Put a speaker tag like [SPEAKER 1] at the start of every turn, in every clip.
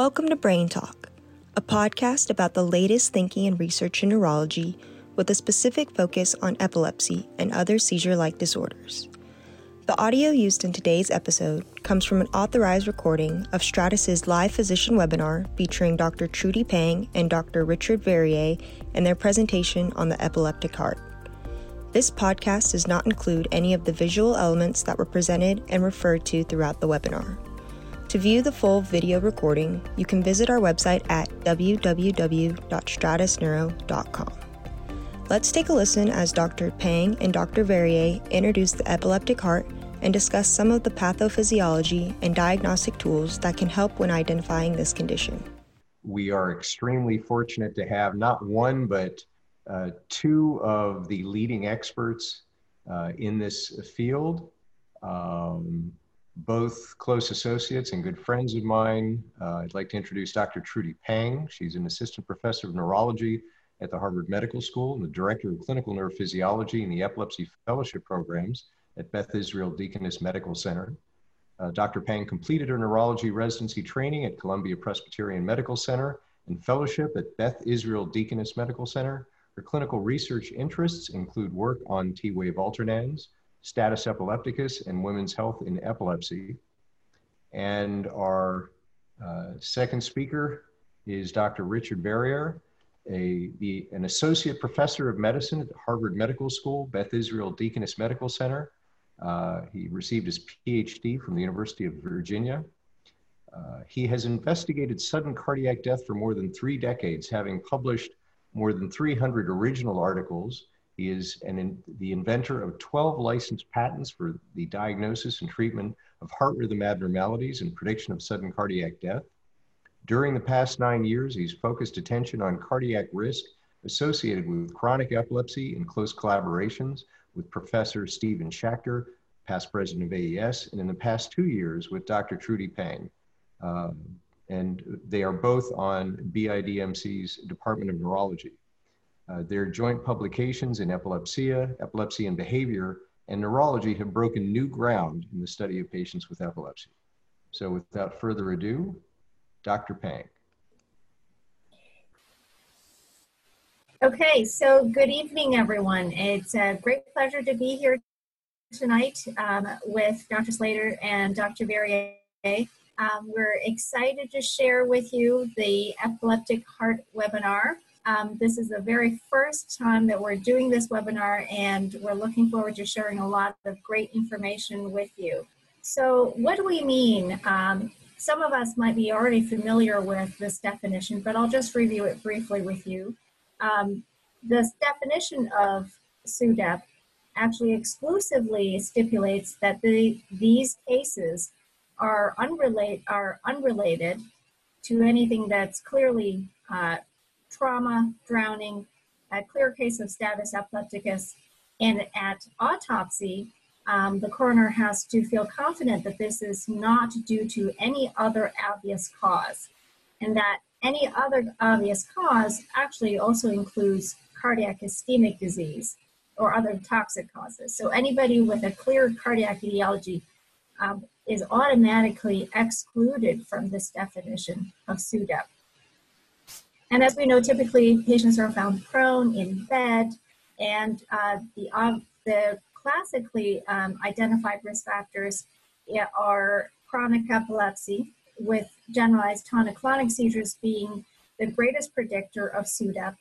[SPEAKER 1] Welcome to Brain Talk, a podcast about the latest thinking and research in neurology with a specific focus on epilepsy and other seizure like disorders. The audio used in today's episode comes from an authorized recording of Stratus's live physician webinar featuring Dr. Trudy Pang and Dr. Richard Verrier and their presentation on the epileptic heart. This podcast does not include any of the visual elements that were presented and referred to throughout the webinar. To view the full video recording, you can visit our website at www.stratusneuro.com. Let's take a listen as Dr. Pang and Dr. Verrier introduce the epileptic heart and discuss some of the pathophysiology and diagnostic tools that can help when identifying this condition.
[SPEAKER 2] We are extremely fortunate to have not one, but uh, two of the leading experts uh, in this field. Um, both close associates and good friends of mine. Uh, I'd like to introduce Dr. Trudy Pang. She's an assistant professor of neurology at the Harvard Medical School and the director of clinical neurophysiology and the epilepsy fellowship programs at Beth Israel Deaconess Medical Center. Uh, Dr. Pang completed her neurology residency training at Columbia Presbyterian Medical Center and fellowship at Beth Israel Deaconess Medical Center. Her clinical research interests include work on T-wave alternans, status epilepticus, and women's health in epilepsy. And our uh, second speaker is Dr. Richard Verrier, a, the, an associate professor of medicine at Harvard Medical School, Beth Israel Deaconess Medical Center. Uh, he received his PhD from the University of Virginia. Uh, he has investigated sudden cardiac death for more than three decades, having published more than 300 original articles he is an the inventor of 12 licensed patents for the diagnosis and treatment of heart rhythm abnormalities and prediction of sudden cardiac death. During the past nine years, he's focused attention on cardiac risk associated with chronic epilepsy in close collaborations with Professor Stephen Schachter, past president of AES, and in the past two years with Dr. Trudy Pang. Um, and they are both on BIDMC's Department of Neurology. Uh, their joint publications in epilepsia, epilepsy and behavior, and neurology have broken new ground in the study of patients with epilepsy. So without further ado, Dr. Pang.
[SPEAKER 3] Okay, so good evening, everyone. It's a great pleasure to be here tonight um, with Dr. Slater and Dr. Verrier. Um, we're excited to share with you the Epileptic Heart webinar. Um, this is the very first time that we're doing this webinar and we're looking forward to sharing a lot of great information with you. So what do we mean? Um, some of us might be already familiar with this definition, but I'll just review it briefly with you. Um, this definition of SUDEP actually exclusively stipulates that the, these cases are, unrelate, are unrelated to anything that's clearly uh, trauma, drowning, a clear case of status epilepticus, and at autopsy, um, the coroner has to feel confident that this is not due to any other obvious cause, and that any other obvious cause actually also includes cardiac ischemic disease or other toxic causes. So anybody with a clear cardiac etiology um, is automatically excluded from this definition of SUDEP. And as we know, typically patients are found prone in bed, and uh, the, the classically um, identified risk factors are chronic epilepsy, with generalized tonic-clonic seizures being the greatest predictor of SUDEP.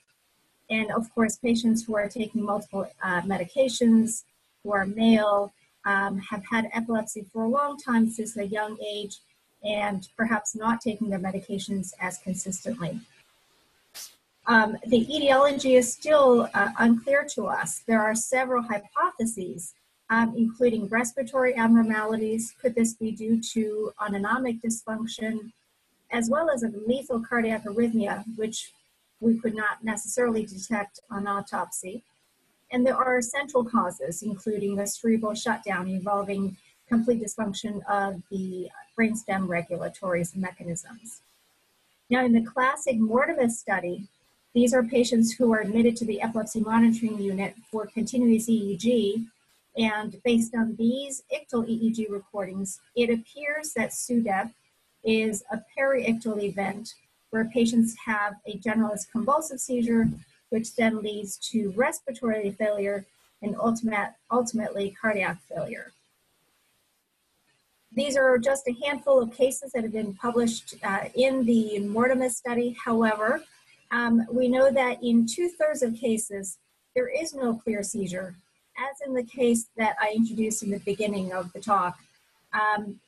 [SPEAKER 3] And of course, patients who are taking multiple uh, medications, who are male, um, have had epilepsy for a long time since a young age, and perhaps not taking their medications as consistently. Um, the etiology is still uh, unclear to us. There are several hypotheses, um, including respiratory abnormalities. Could this be due to autonomic dysfunction, as well as a lethal cardiac arrhythmia, which we could not necessarily detect on autopsy? And there are central causes, including a cerebral shutdown involving complete dysfunction of the brainstem regulatory mechanisms. Now, in the classic MORTEMUS study, these are patients who are admitted to the epilepsy monitoring unit for continuous EEG. And based on these ictal EEG recordings, it appears that SUDEP is a periictal event where patients have a generalized convulsive seizure, which then leads to respiratory failure and ultimate, ultimately cardiac failure. These are just a handful of cases that have been published uh, in the MORTEMUS study. However, um, we know that in two thirds of cases, there is no clear seizure, as in the case that I introduced in the beginning of the talk. Um,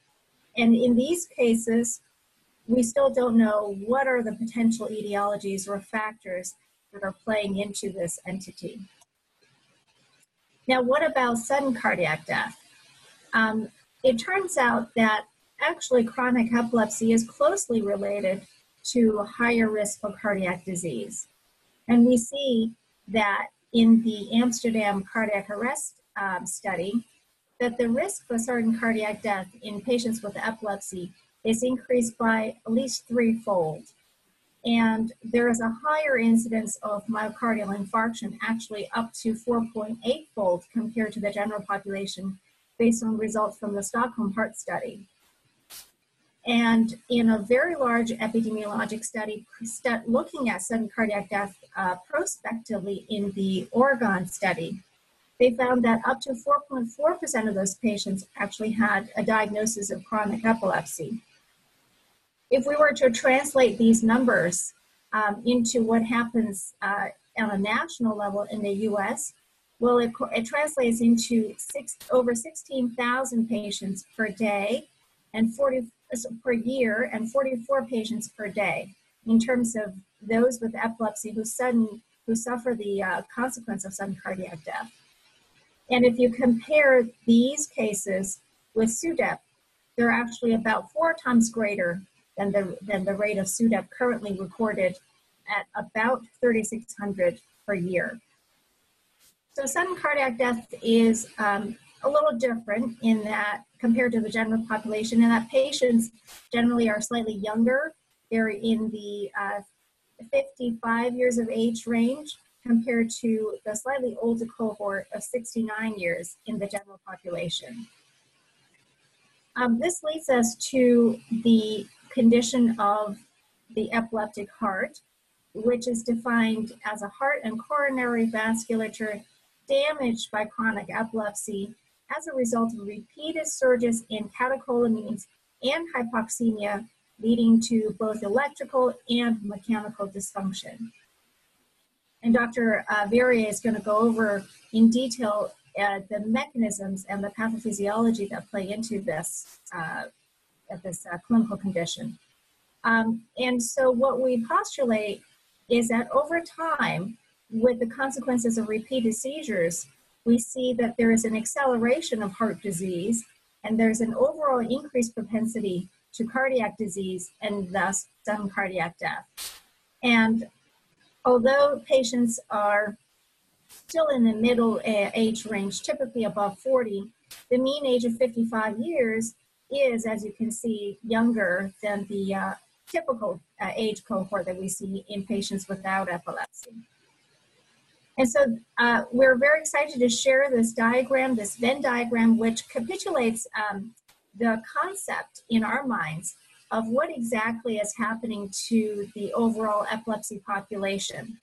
[SPEAKER 3] and in these cases, we still don't know what are the potential etiologies or factors that are playing into this entity. Now, what about sudden cardiac death? Um, it turns out that actually chronic epilepsy is closely related to higher risk for cardiac disease. And we see that in the Amsterdam cardiac arrest um, study, that the risk for sudden cardiac death in patients with epilepsy is increased by at least threefold. And there is a higher incidence of myocardial infarction, actually up to 4.8 fold compared to the general population, based on results from the Stockholm Heart Study. And in a very large epidemiologic study looking at sudden cardiac death uh, prospectively in the Oregon study, they found that up to 4.4% of those patients actually had a diagnosis of chronic epilepsy. If we were to translate these numbers um, into what happens uh, on a national level in the US, well, it, it translates into six, over 16,000 patients per day and 40 per year and 44 patients per day in terms of those with epilepsy who sudden who suffer the uh, consequence of sudden cardiac death. And if you compare these cases with SUDEP, they're actually about four times greater than the, than the rate of SUDEP currently recorded at about 3,600 per year. So sudden cardiac death is um, a little different in that compared to the general population, and that patients generally are slightly younger. They're in the uh, 55 years of age range compared to the slightly older cohort of 69 years in the general population. Um, this leads us to the condition of the epileptic heart, which is defined as a heart and coronary vasculature damaged by chronic epilepsy as a result of repeated surges in catecholamines and hypoxemia, leading to both electrical and mechanical dysfunction. And Dr. Uh, Verrier is going to go over in detail uh, the mechanisms and the pathophysiology that play into this, uh, this uh, clinical condition. Um, and so what we postulate is that over time, with the consequences of repeated seizures, we see that there is an acceleration of heart disease and there's an overall increased propensity to cardiac disease and thus sudden cardiac death. And although patients are still in the middle uh, age range, typically above 40, the mean age of 55 years is, as you can see, younger than the uh, typical uh, age cohort that we see in patients without epilepsy. And so uh, we're very excited to share this diagram, this Venn diagram, which capitulates um, the concept in our minds of what exactly is happening to the overall epilepsy population.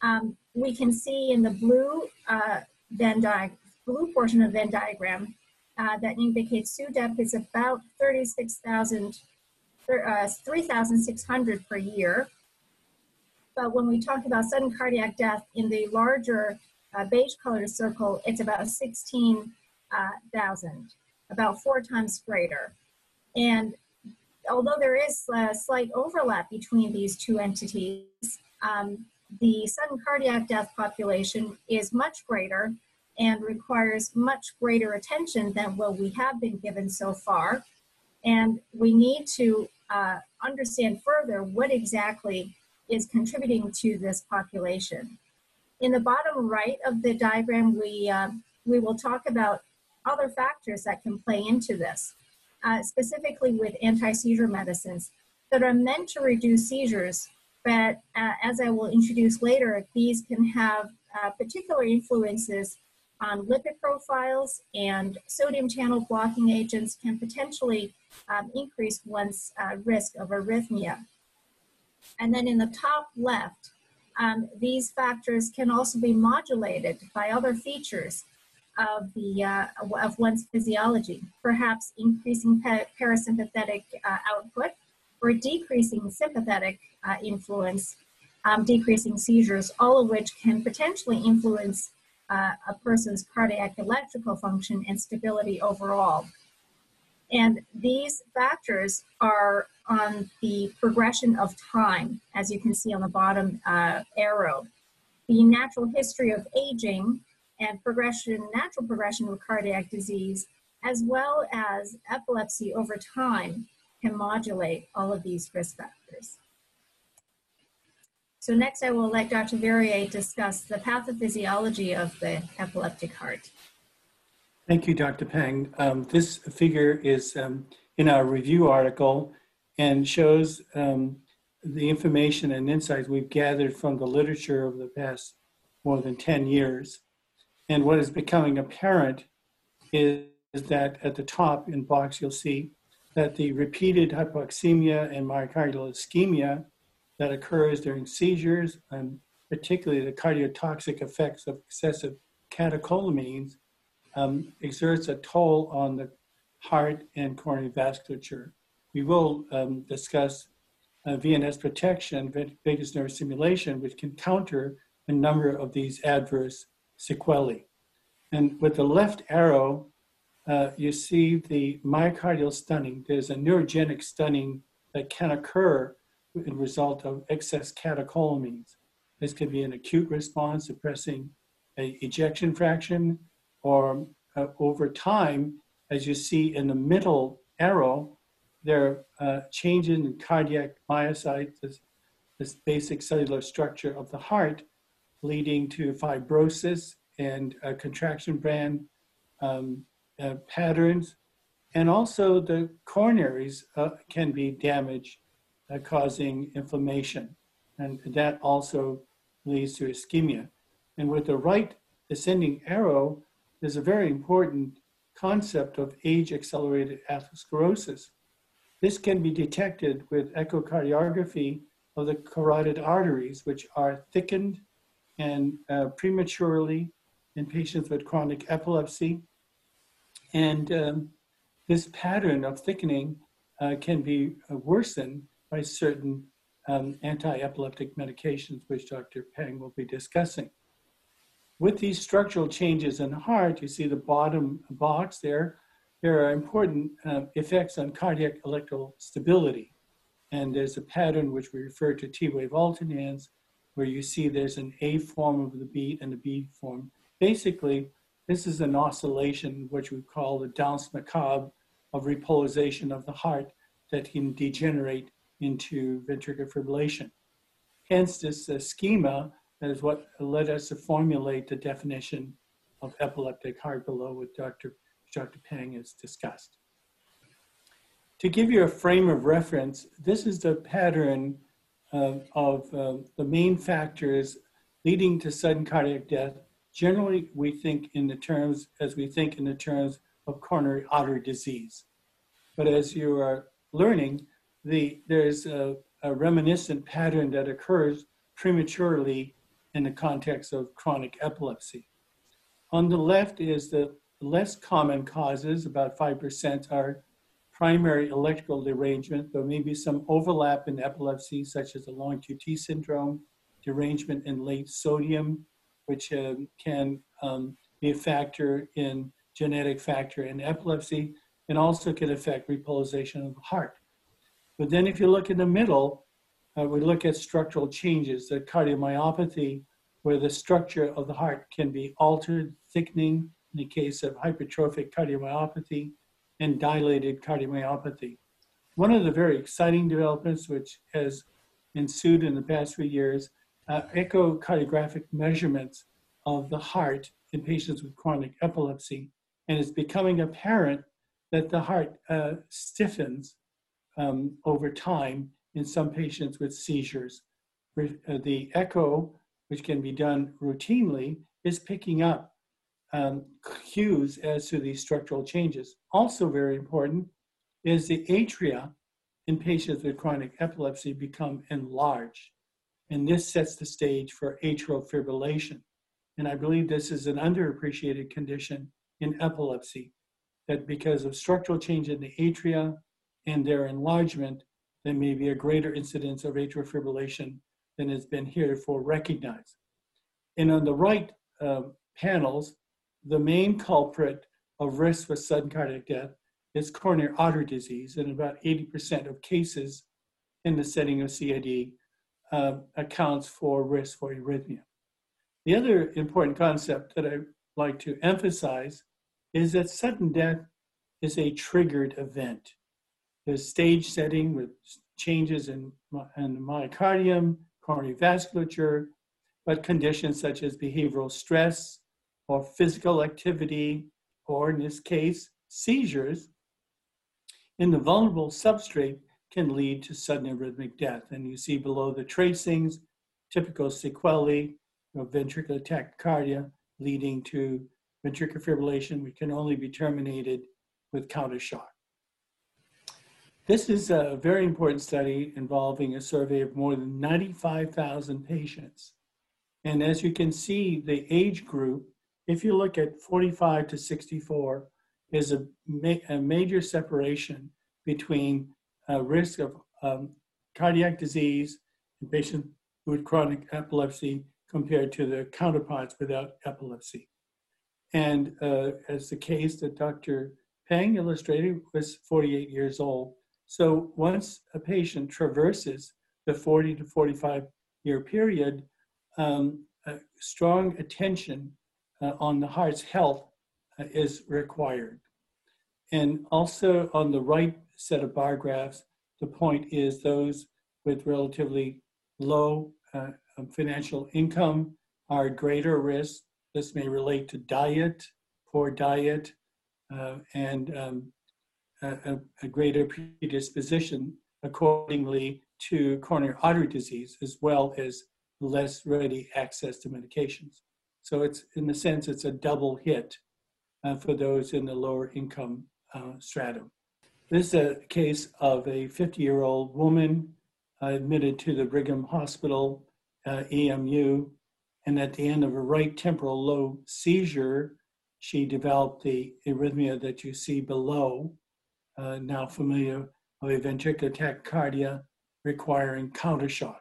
[SPEAKER 3] Um, we can see in the blue uh, Venn diagram, blue portion of Venn diagram uh, that indicates SUDEP is about 36,000, uh, 3,600 per year. But when we talk about sudden cardiac death in the larger uh, beige colored circle, it's about 16,000, uh, about four times greater. And although there is a slight overlap between these two entities, um, the sudden cardiac death population is much greater and requires much greater attention than what we have been given so far. And we need to uh, understand further what exactly is contributing to this population. In the bottom right of the diagram, we, uh, we will talk about other factors that can play into this, uh, specifically with anti-seizure medicines that are meant to reduce seizures, but uh, as I will introduce later, these can have uh, particular influences on lipid profiles, and sodium channel blocking agents can potentially um, increase one's uh, risk of arrhythmia. And then in the top left, um, these factors can also be modulated by other features of the uh, of one's physiology, perhaps increasing parasympathetic uh, output or decreasing sympathetic uh, influence, um, decreasing seizures, all of which can potentially influence uh, a person's cardiac electrical function and stability overall. And these factors are on the progression of time, as you can see on the bottom uh, arrow. The natural history of aging and progression, natural progression of cardiac disease, as well as epilepsy over time, can modulate all of these risk factors. So next I will let Dr. Verrier discuss the pathophysiology of the epileptic heart.
[SPEAKER 4] Thank you, Dr. Peng. Um, this figure is um, in our review article and shows um, the information and insights we've gathered from the literature over the past more than 10 years. And what is becoming apparent is, is that at the top in box, you'll see that the repeated hypoxemia and myocardial ischemia that occurs during seizures, and particularly the cardiotoxic effects of excessive catecholamines, um, exerts a toll on the heart and coronary vasculature. We will um, discuss uh, VNS protection, vagus nerve stimulation, which can counter a number of these adverse sequelae. And with the left arrow, uh, you see the myocardial stunning. There's a neurogenic stunning that can occur in result of excess catecholamines. This could be an acute response suppressing a ejection fraction, or uh, over time, as you see in the middle arrow, there are uh, changes in cardiac myocytes, this, this basic cellular structure of the heart, leading to fibrosis and uh, contraction band um, uh, patterns. And also the coronaries uh, can be damaged uh, causing inflammation. And that also leads to ischemia. And with the right descending arrow, there's a very important concept of age accelerated atherosclerosis. This can be detected with echocardiography of the carotid arteries, which are thickened and uh, prematurely in patients with chronic epilepsy. And um, this pattern of thickening uh, can be uh, worsened by certain um, anti-epileptic medications, which Dr. Peng will be discussing. With these structural changes in the heart, you see the bottom box there, there are important uh, effects on cardiac electrical stability. And there's a pattern which we refer to T-wave alternans, where you see there's an A form of the beat and a B form. Basically, this is an oscillation, which we call the danse macabre of repolarization of the heart that can degenerate into ventricular fibrillation. Hence, this uh, schema is what led us to formulate the definition of epileptic heart below with Dr. Dr. Peng has discussed. To give you a frame of reference, this is the pattern uh, of uh, the main factors leading to sudden cardiac death. Generally, we think in the terms, as we think in the terms of coronary artery disease. But as you are learning, the, there's a, a reminiscent pattern that occurs prematurely in the context of chronic epilepsy. On the left is the less common causes, about 5% are primary electrical derangement. There may be some overlap in epilepsy, such as the long QT syndrome, derangement in late sodium, which um, can um, be a factor in genetic factor in epilepsy, and also can affect repolarization of the heart. But then if you look in the middle, uh, we look at structural changes, the cardiomyopathy, where the structure of the heart can be altered, thickening in the case of hypertrophic cardiomyopathy and dilated cardiomyopathy. One of the very exciting developments which has ensued in the past few years, echocardiographic measurements of the heart in patients with chronic epilepsy. And it's becoming apparent that the heart uh, stiffens um, over time in some patients with seizures. Uh, the echo, which can be done routinely, is picking up um, cues as to these structural changes. Also, very important is the atria in patients with chronic epilepsy become enlarged. And this sets the stage for atrial fibrillation. And I believe this is an underappreciated condition in epilepsy, that because of structural change in the atria and their enlargement, there may be a greater incidence of atrial fibrillation than has been heretofore recognized. And on the right uh, panels, the main culprit of risk for sudden cardiac death is coronary artery disease, and about 80% of cases in the setting of CID uh, accounts for risk for arrhythmia. The other important concept that I like to emphasize is that sudden death is a triggered event. There's stage setting with changes in, in myocardium, coronary vasculature, but conditions such as behavioral stress or physical activity, or in this case, seizures, in the vulnerable substrate can lead to sudden arrhythmic death. And you see below the tracings, typical sequelae of ventricular tachycardia leading to ventricular fibrillation, which can only be terminated with countershock. This is a very important study involving a survey of more than 95,000 patients. And as you can see, the age group, if you look at 45 to 64, is a, ma- a major separation between uh, risk of um, cardiac disease in patients with chronic epilepsy compared to their counterparts without epilepsy. And uh, as the case that Dr. Peng illustrated was 48 years old. So once a patient traverses the 40 to 45 year period, um, strong attention uh, on the heart's health uh, is required. And also on the right set of bar graphs, the point is those with relatively low uh, um, financial income are at greater risk. This may relate to diet, poor diet, uh, and um, a, a, greater predisposition accordingly to coronary artery disease as well as less ready access to medications. So it's in the sense it's a double hit uh, for those in the lower income uh, stratum. This is a case of a 50 year old woman uh, admitted to the Brigham Hospital uh, EMU, and at the end of a right temporal lobe seizure, she developed the arrhythmia that you see below, uh, now familiar with ventricular tachycardia requiring countershock.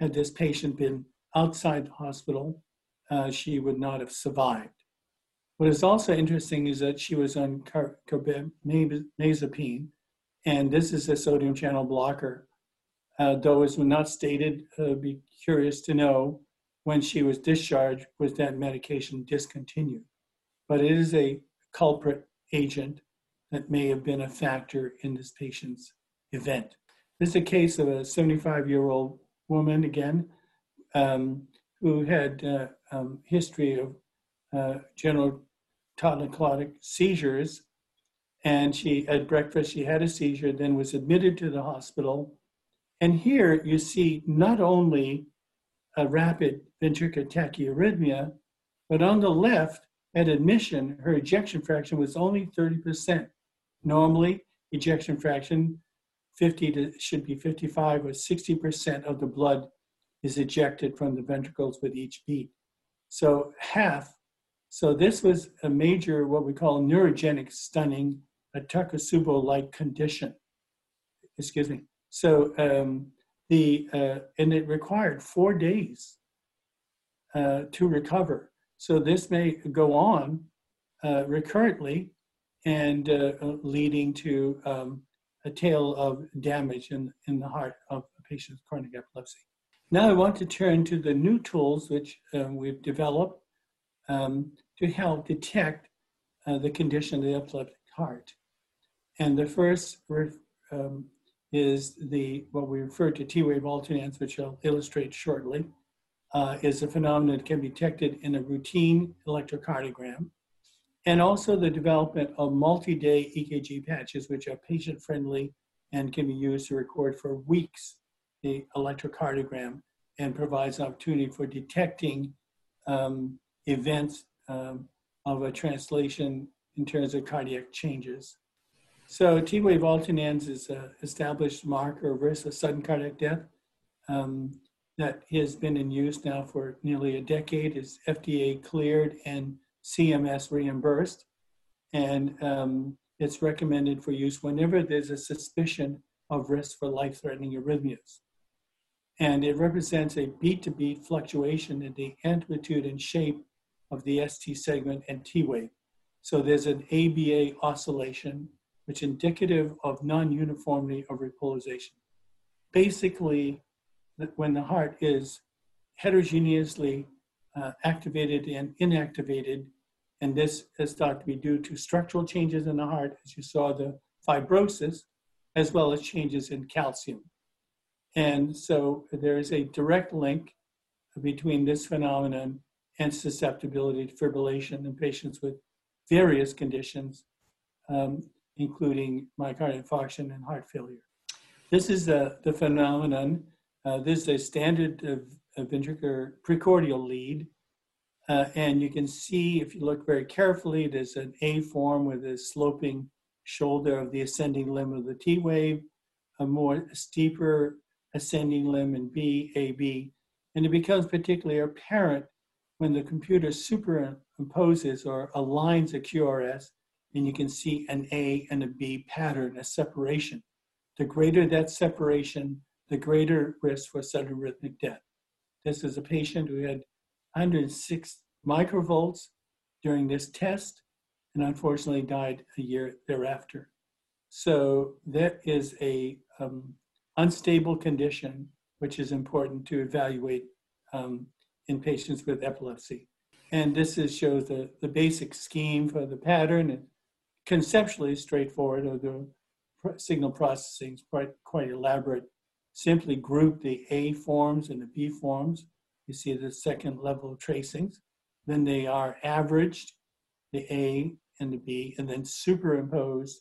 [SPEAKER 4] Had this patient been outside the hospital, uh, she would not have survived. What is also interesting is that she was on carbamazepine, and this is a sodium channel blocker. Uh, though was not stated, uh, be curious to know when she was discharged, was that medication discontinued? But it is a culprit agent that may have been a factor in this patient's event. This is a case of a 75 year old woman, again, um, who had uh, um, history of uh, general tonic-clonic seizures. And she, at breakfast, she had a seizure, then was admitted to the hospital. And here you see not only a rapid ventricular tachyarrhythmia, but on the left, at admission, her ejection fraction was only 30%. Normally, ejection fraction 50 to should be 55 or 60% of the blood is ejected from the ventricles with each beat. So half. So this was a major, what we call neurogenic stunning, a Takotsubo-like condition. Excuse me. So um, the uh, and it required four days uh, to recover. So this may go on uh, recurrently and uh, leading to um, a tale of damage in, in the heart of a patient with chronic epilepsy. Now I want to turn to the new tools which um, we've developed um, to help detect uh, the condition of the epileptic heart. And the first um, is the what we refer to T-wave alternans, which I'll illustrate shortly, uh, is a phenomenon that can be detected in a routine electrocardiogram and also the development of multi-day EKG patches, which are patient-friendly and can be used to record for weeks the electrocardiogram and provides opportunity for detecting um, events um, of a translation in terms of cardiac changes. So T-wave alternans is an established marker of risk of sudden cardiac death um, that has been in use now for nearly a decade, is FDA cleared and CMS reimbursed. And um, it's recommended for use whenever there's a suspicion of risk for life-threatening arrhythmias. And it represents a beat-to-beat fluctuation in the amplitude and shape of the ST segment and T wave. So there's an ABA oscillation, which is indicative of non-uniformity of repolarization. Basically, when the heart is heterogeneously uh, activated and inactivated, and this is thought to be due to structural changes in the heart, as you saw the fibrosis, as well as changes in calcium. And so there is a direct link between this phenomenon and susceptibility to fibrillation in patients with various conditions, um, including myocardial infarction and heart failure. This is uh, the phenomenon. Uh, this is a standard of, of ventricular precordial lead. Uh, and you can see, if you look very carefully, there's an A form with a sloping shoulder of the ascending limb of the T wave, a more steeper ascending limb in B, AB. And it becomes particularly apparent when the computer superimposes or aligns a QRS, and you can see an A and a B pattern, a separation. The greater that separation, the greater risk for sudden rhythmic death. This is a patient who had 106 microvolts during this test and unfortunately died a year thereafter. So that is a um, unstable condition, which is important to evaluate um, in patients with epilepsy. And this is, shows the, the basic scheme for the pattern and conceptually straightforward, although signal processing is quite, quite elaborate. Simply group the A forms and the B forms. You see the second level tracings. Then they are averaged, the A and the B, and then superimposed.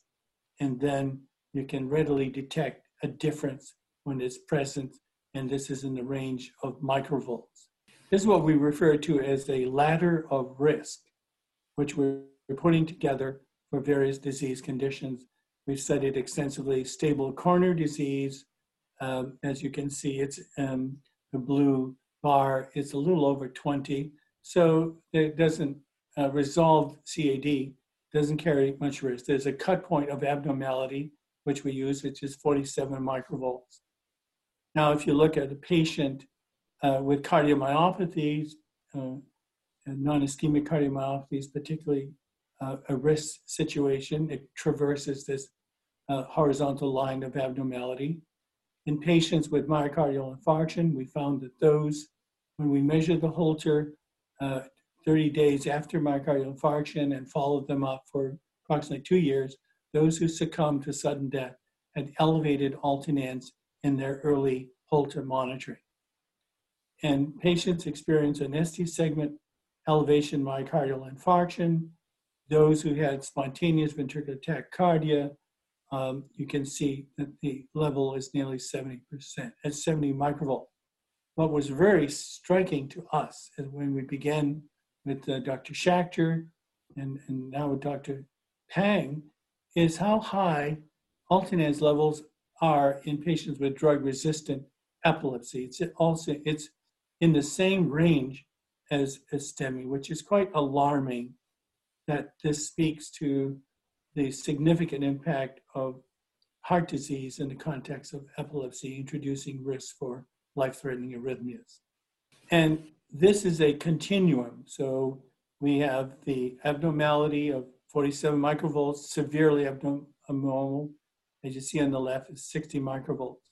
[SPEAKER 4] And then you can readily detect a difference when it's present. And this is in the range of microvolts. This is what we refer to as a ladder of risk, which we're putting together for various disease conditions. We've studied extensively stable coronary disease. Um, as you can see, it's um, the blue bar is a little over 20. So it doesn't uh, resolve CAD, doesn't carry much risk. There's a cut point of abnormality, which we use, which is 47 microvolts. Now, if you look at a patient uh, with cardiomyopathies, uh, non-ischemic cardiomyopathies, particularly uh, a risk situation, it traverses this uh, horizontal line of abnormality. In patients with myocardial infarction, we found that those, when we measured the Holter uh, 30 days after myocardial infarction and followed them up for approximately two years, those who succumbed to sudden death had elevated alternans in their early Holter monitoring and patients experience an ST segment elevation myocardial infarction. Those who had spontaneous ventricular tachycardia, um, you can see that the level is nearly 70%, at 70 microvolt. What was very striking to us is when we began with uh, Dr. Schachter and, and now with Dr. Pang, is how high alternans levels are in patients with drug-resistant epilepsy. It's also it's in the same range as, as STEMI, which is quite alarming that this speaks to the significant impact of heart disease in the context of epilepsy, introducing risks for life threatening arrhythmias. And this is a continuum. So we have the abnormality of 47 microvolts, severely abnormal, as you see on the left, is 60 microvolts.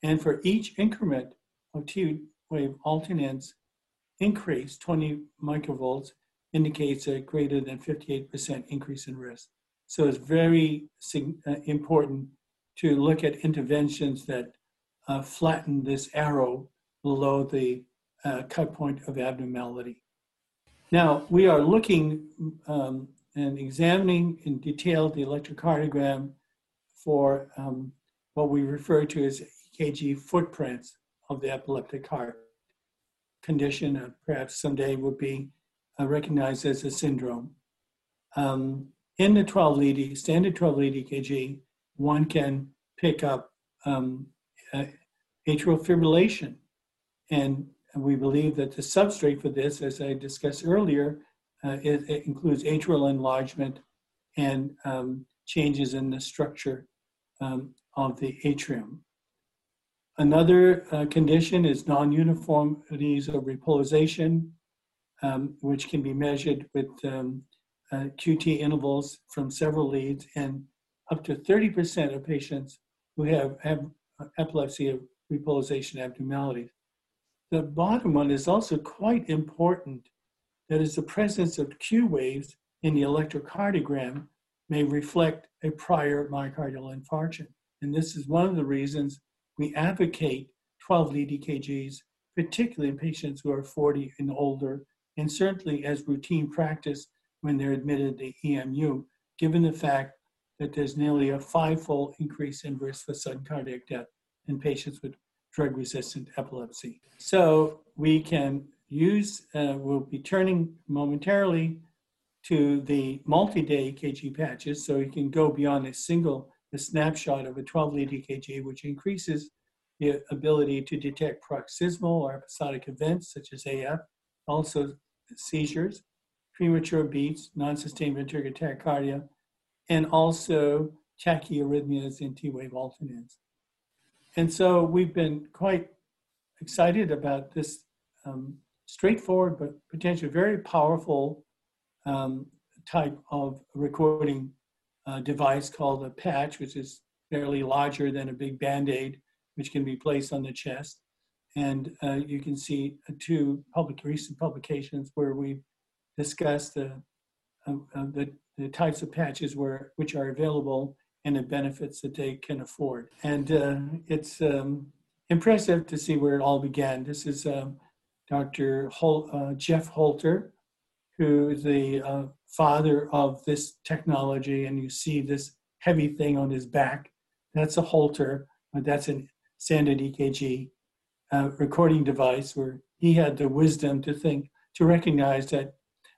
[SPEAKER 4] And for each increment of T wave alternans increase 20 microvolts indicates a greater than 58% increase in risk. So it's very uh, important to look at interventions that uh, flatten this arrow below the uh, cut point of abnormality. Now, we are looking um, and examining in detail the electrocardiogram for um, what we refer to as EKG footprints of the epileptic heart condition, and perhaps someday would be uh, recognized as a syndrome. Um, in the 12 lead, standard 12 lead EKG, one can pick up um, uh, atrial fibrillation. And we believe that the substrate for this, as I discussed earlier, uh, it, it, includes atrial enlargement and um, changes in the structure um, of the atrium. Another uh, condition is non-uniformities of repolarization, um, which can be measured with um, uh, QT intervals from several leads, and up to 30% of patients who have, have epilepsy have repolarization abnormalities. The bottom one is also quite important. That is the presence of Q waves in the electrocardiogram may reflect a prior myocardial infarction. And this is one of the reasons we advocate 12 lead EKGs, particularly in patients who are 40 and older, and certainly as routine practice when they're admitted to EMU, given the fact that there's nearly a five-fold increase in risk for sudden cardiac death in patients with drug-resistant epilepsy. So we can use, uh, we'll be turning momentarily to the multi-day EKG patches, so you can go beyond a single a snapshot of a 12-lead EKG, which increases the ability to detect paroxysmal or episodic events such as AF, also seizures, premature beats, non-sustained ventricular tachycardia, and also tachyarrhythmias and T-wave alternans. And so we've been quite excited about this um, straightforward but potentially very powerful um, type of recording uh, device called a patch, which is fairly larger than a big band-aid, which can be placed on the chest. And uh, you can see two public recent publications where we've discussed the, uh, uh, the, the, types of patches where, which are available and the benefits that they can afford. And uh, it's um, impressive to see where it all began. This is um, Dr. Hol- uh, Jeff Holter, who is the uh, father of this technology, and you see this heavy thing on his back. That's a Holter, but that's a standard EKG uh, recording device where he had the wisdom to think, to recognize that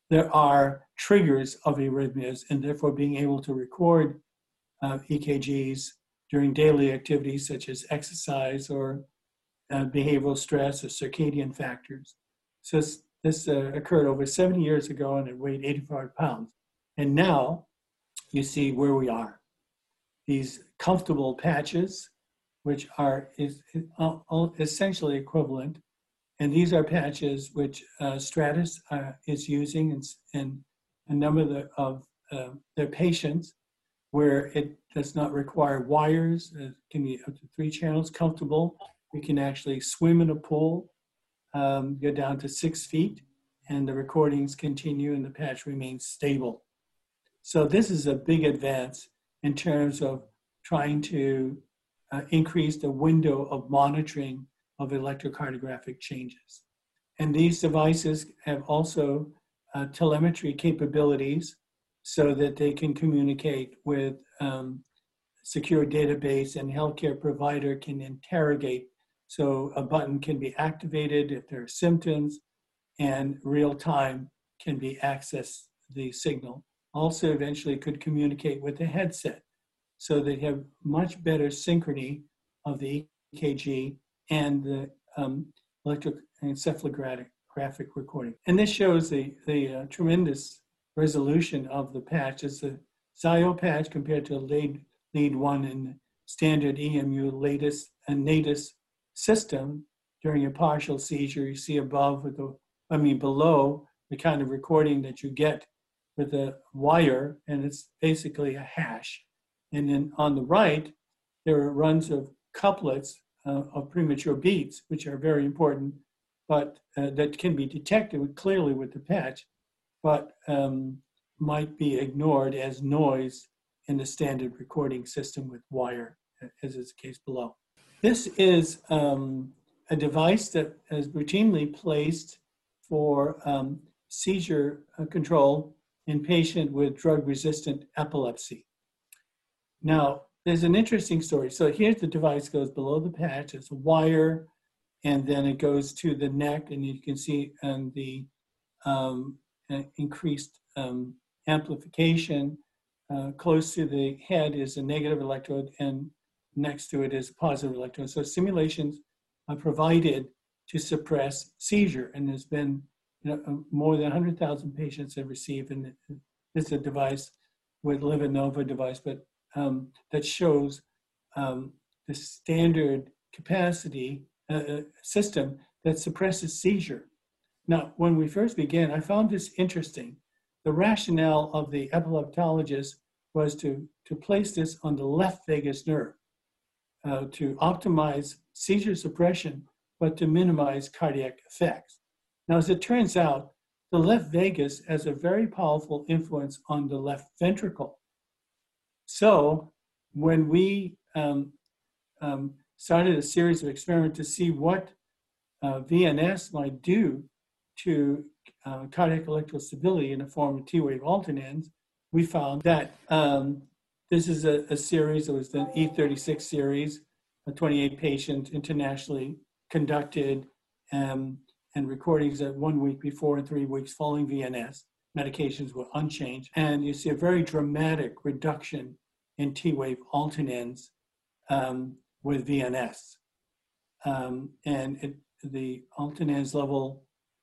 [SPEAKER 4] there are triggers of arrhythmias, and therefore being able to record uh, EKGs during daily activities such as exercise or uh, behavioral stress or circadian factors. So this uh, occurred over 70 years ago and it weighed 85 pounds. And now you see where we are. These comfortable patches, which are is, uh, essentially equivalent. And these are patches which uh, Stratus uh, is using in, in, a number of, the, of uh, their patients where it does not require wires. It can be up to three channels, comfortable. We can actually swim in a pool um, go down to six feet, and the recordings continue and the patch remains stable. So this is a big advance in terms of trying to uh, increase the window of monitoring of electrocardiographic changes. And these devices have also uh, telemetry capabilities so that they can communicate with um, secure database and healthcare provider can interrogate so a button can be activated if there are symptoms, and real time can be accessed the signal. Also, eventually could communicate with the headset, so they have much better synchrony of the EKG and the um, electroencephalographic recording. And this shows the, the uh, tremendous resolution of the patch. It's a Zio patch compared to a lead, lead one in standard EMU latest and natus system during a partial seizure. You see above with the, I mean below the kind of recording that you get with a wire, and it's basically a hash. And then on the right, there are runs of couplets uh, of premature beats, which are very important, but uh, that can be detected clearly with the patch, but um, might be ignored as noise in the standard recording system with wire, as is the case below. This is um, a device that is routinely placed for um, seizure uh, control in patient with drug-resistant epilepsy. Now, there's an interesting story. So here's the device goes below the patch. It's a wire, and then it goes to the neck, and you can see and the um, uh, increased um, amplification. Uh, close to the head is a negative electrode, and next to it is positive electrode. So simulations are provided to suppress seizure, and there's been you know, uh, more than 100,000 patients have received, and it's a device with LivaNova device, but um, that shows um, the standard capacity uh, uh, system that suppresses seizure. Now, when we first began, I found this interesting. The rationale of the epileptologist was to, to place this on the left vagus nerve uh, to optimize seizure suppression, but to minimize cardiac effects. Now, as it turns out, the left vagus has a very powerful influence on the left ventricle. So, when we um, um, started a series of experiments to see what uh, VNS might do to uh, cardiac electrical stability in the form of T-wave alternans, we found that um, this is a, a, series, it was the E36 series, a 28 patient internationally conducted um, and recordings at one week before and three weeks following VNS. Medications were unchanged. And you see a very dramatic reduction in T-wave alternans um, with VNS. Um, and it, the alternans level,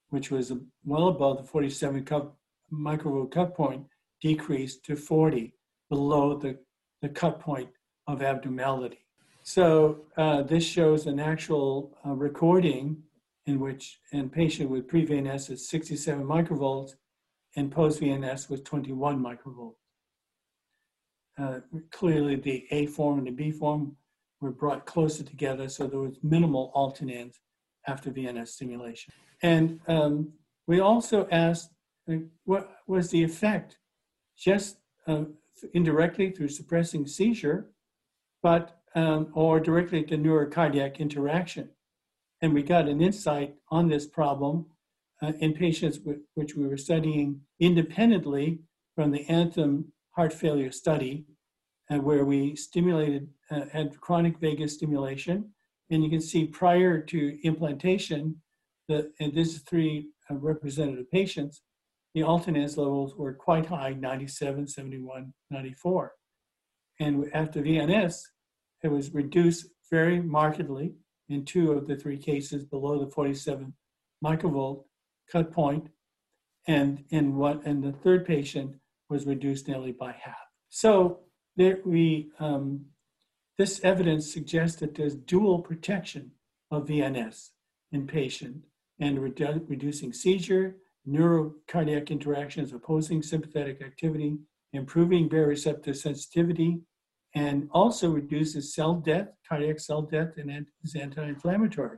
[SPEAKER 4] which was well above the 47 cup, microvolt cut point, decreased to 40, below the, the cut point of abnormality. So uh, this shows an actual uh, recording in which in patient with pre-VNS is 67 microvolts and post-VNS was 21 microvolts. Uh, clearly the A form and the B form were brought closer together so there was minimal alternans after VNS stimulation. And um, we also asked uh, what was the effect just uh, indirectly through suppressing seizure, but um, or directly to neurocardiac interaction. And we got an insight on this problem uh, in patients with, which we were studying independently from the Anthem heart failure study, uh, where we stimulated, uh, had chronic vagus stimulation. And you can see prior to implantation, the, and this is three uh, representative patients, the alternans levels were quite high 97, 71, 94. And after VNS, it was reduced very markedly in two of the three cases below the 47 microvolt cut point, and in what and the third patient was reduced nearly by half. So there we um, this evidence suggests that there's dual protection of VNS in patient and redu- reducing seizure, neurocardiac interactions, opposing sympathetic activity, improving baroreceptor sensitivity, and also reduces cell death, cardiac cell death, and is anti-inflammatory.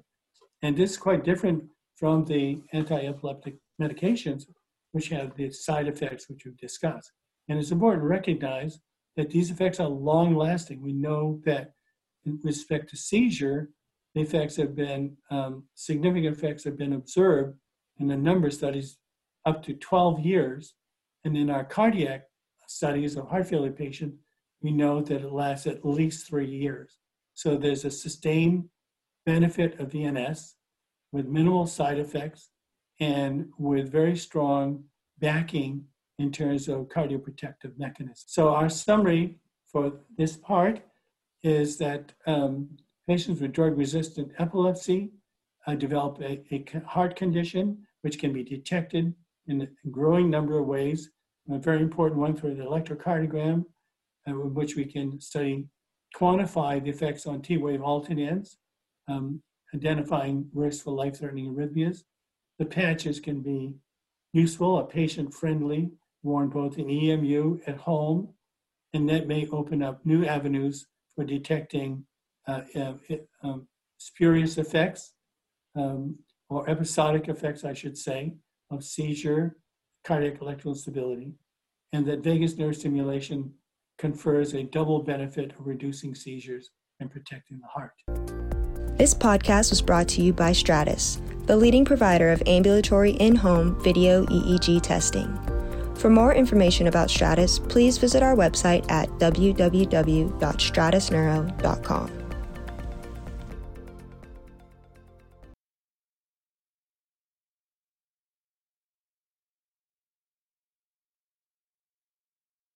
[SPEAKER 4] And this is quite different from the anti-epileptic medications, which have the side effects which we've discussed. And it's important to recognize that these effects are long-lasting. We know that in respect to seizure, the effects have been, um, significant effects have been observed in the number studies up to 12 years. And in our cardiac studies of heart failure patients, we know that it lasts at least three years. So there's a sustained benefit of VNS with minimal side effects and with very strong backing in terms of cardioprotective mechanisms. So our summary for this part is that um, patients with drug-resistant epilepsy uh, develop a, a, heart condition which can be detected in a growing number of ways. A very important one for the electrocardiogram uh, in which we can study, quantify the effects on T-wave alternans, um, identifying risks for life-threatening arrhythmias. The patches can be useful, a patient-friendly, worn both in EMU at home, and that may open up new avenues for detecting uh, uh, um, spurious effects um, or episodic effects, I should say, of seizure, cardiac electrical stability, and that vagus nerve stimulation confers a double benefit of reducing seizures and protecting the heart.
[SPEAKER 1] This podcast was brought to you by Stratus, the leading provider of ambulatory in home video EEG testing. For more information about Stratus, please visit our website at www.stratusneuro.com.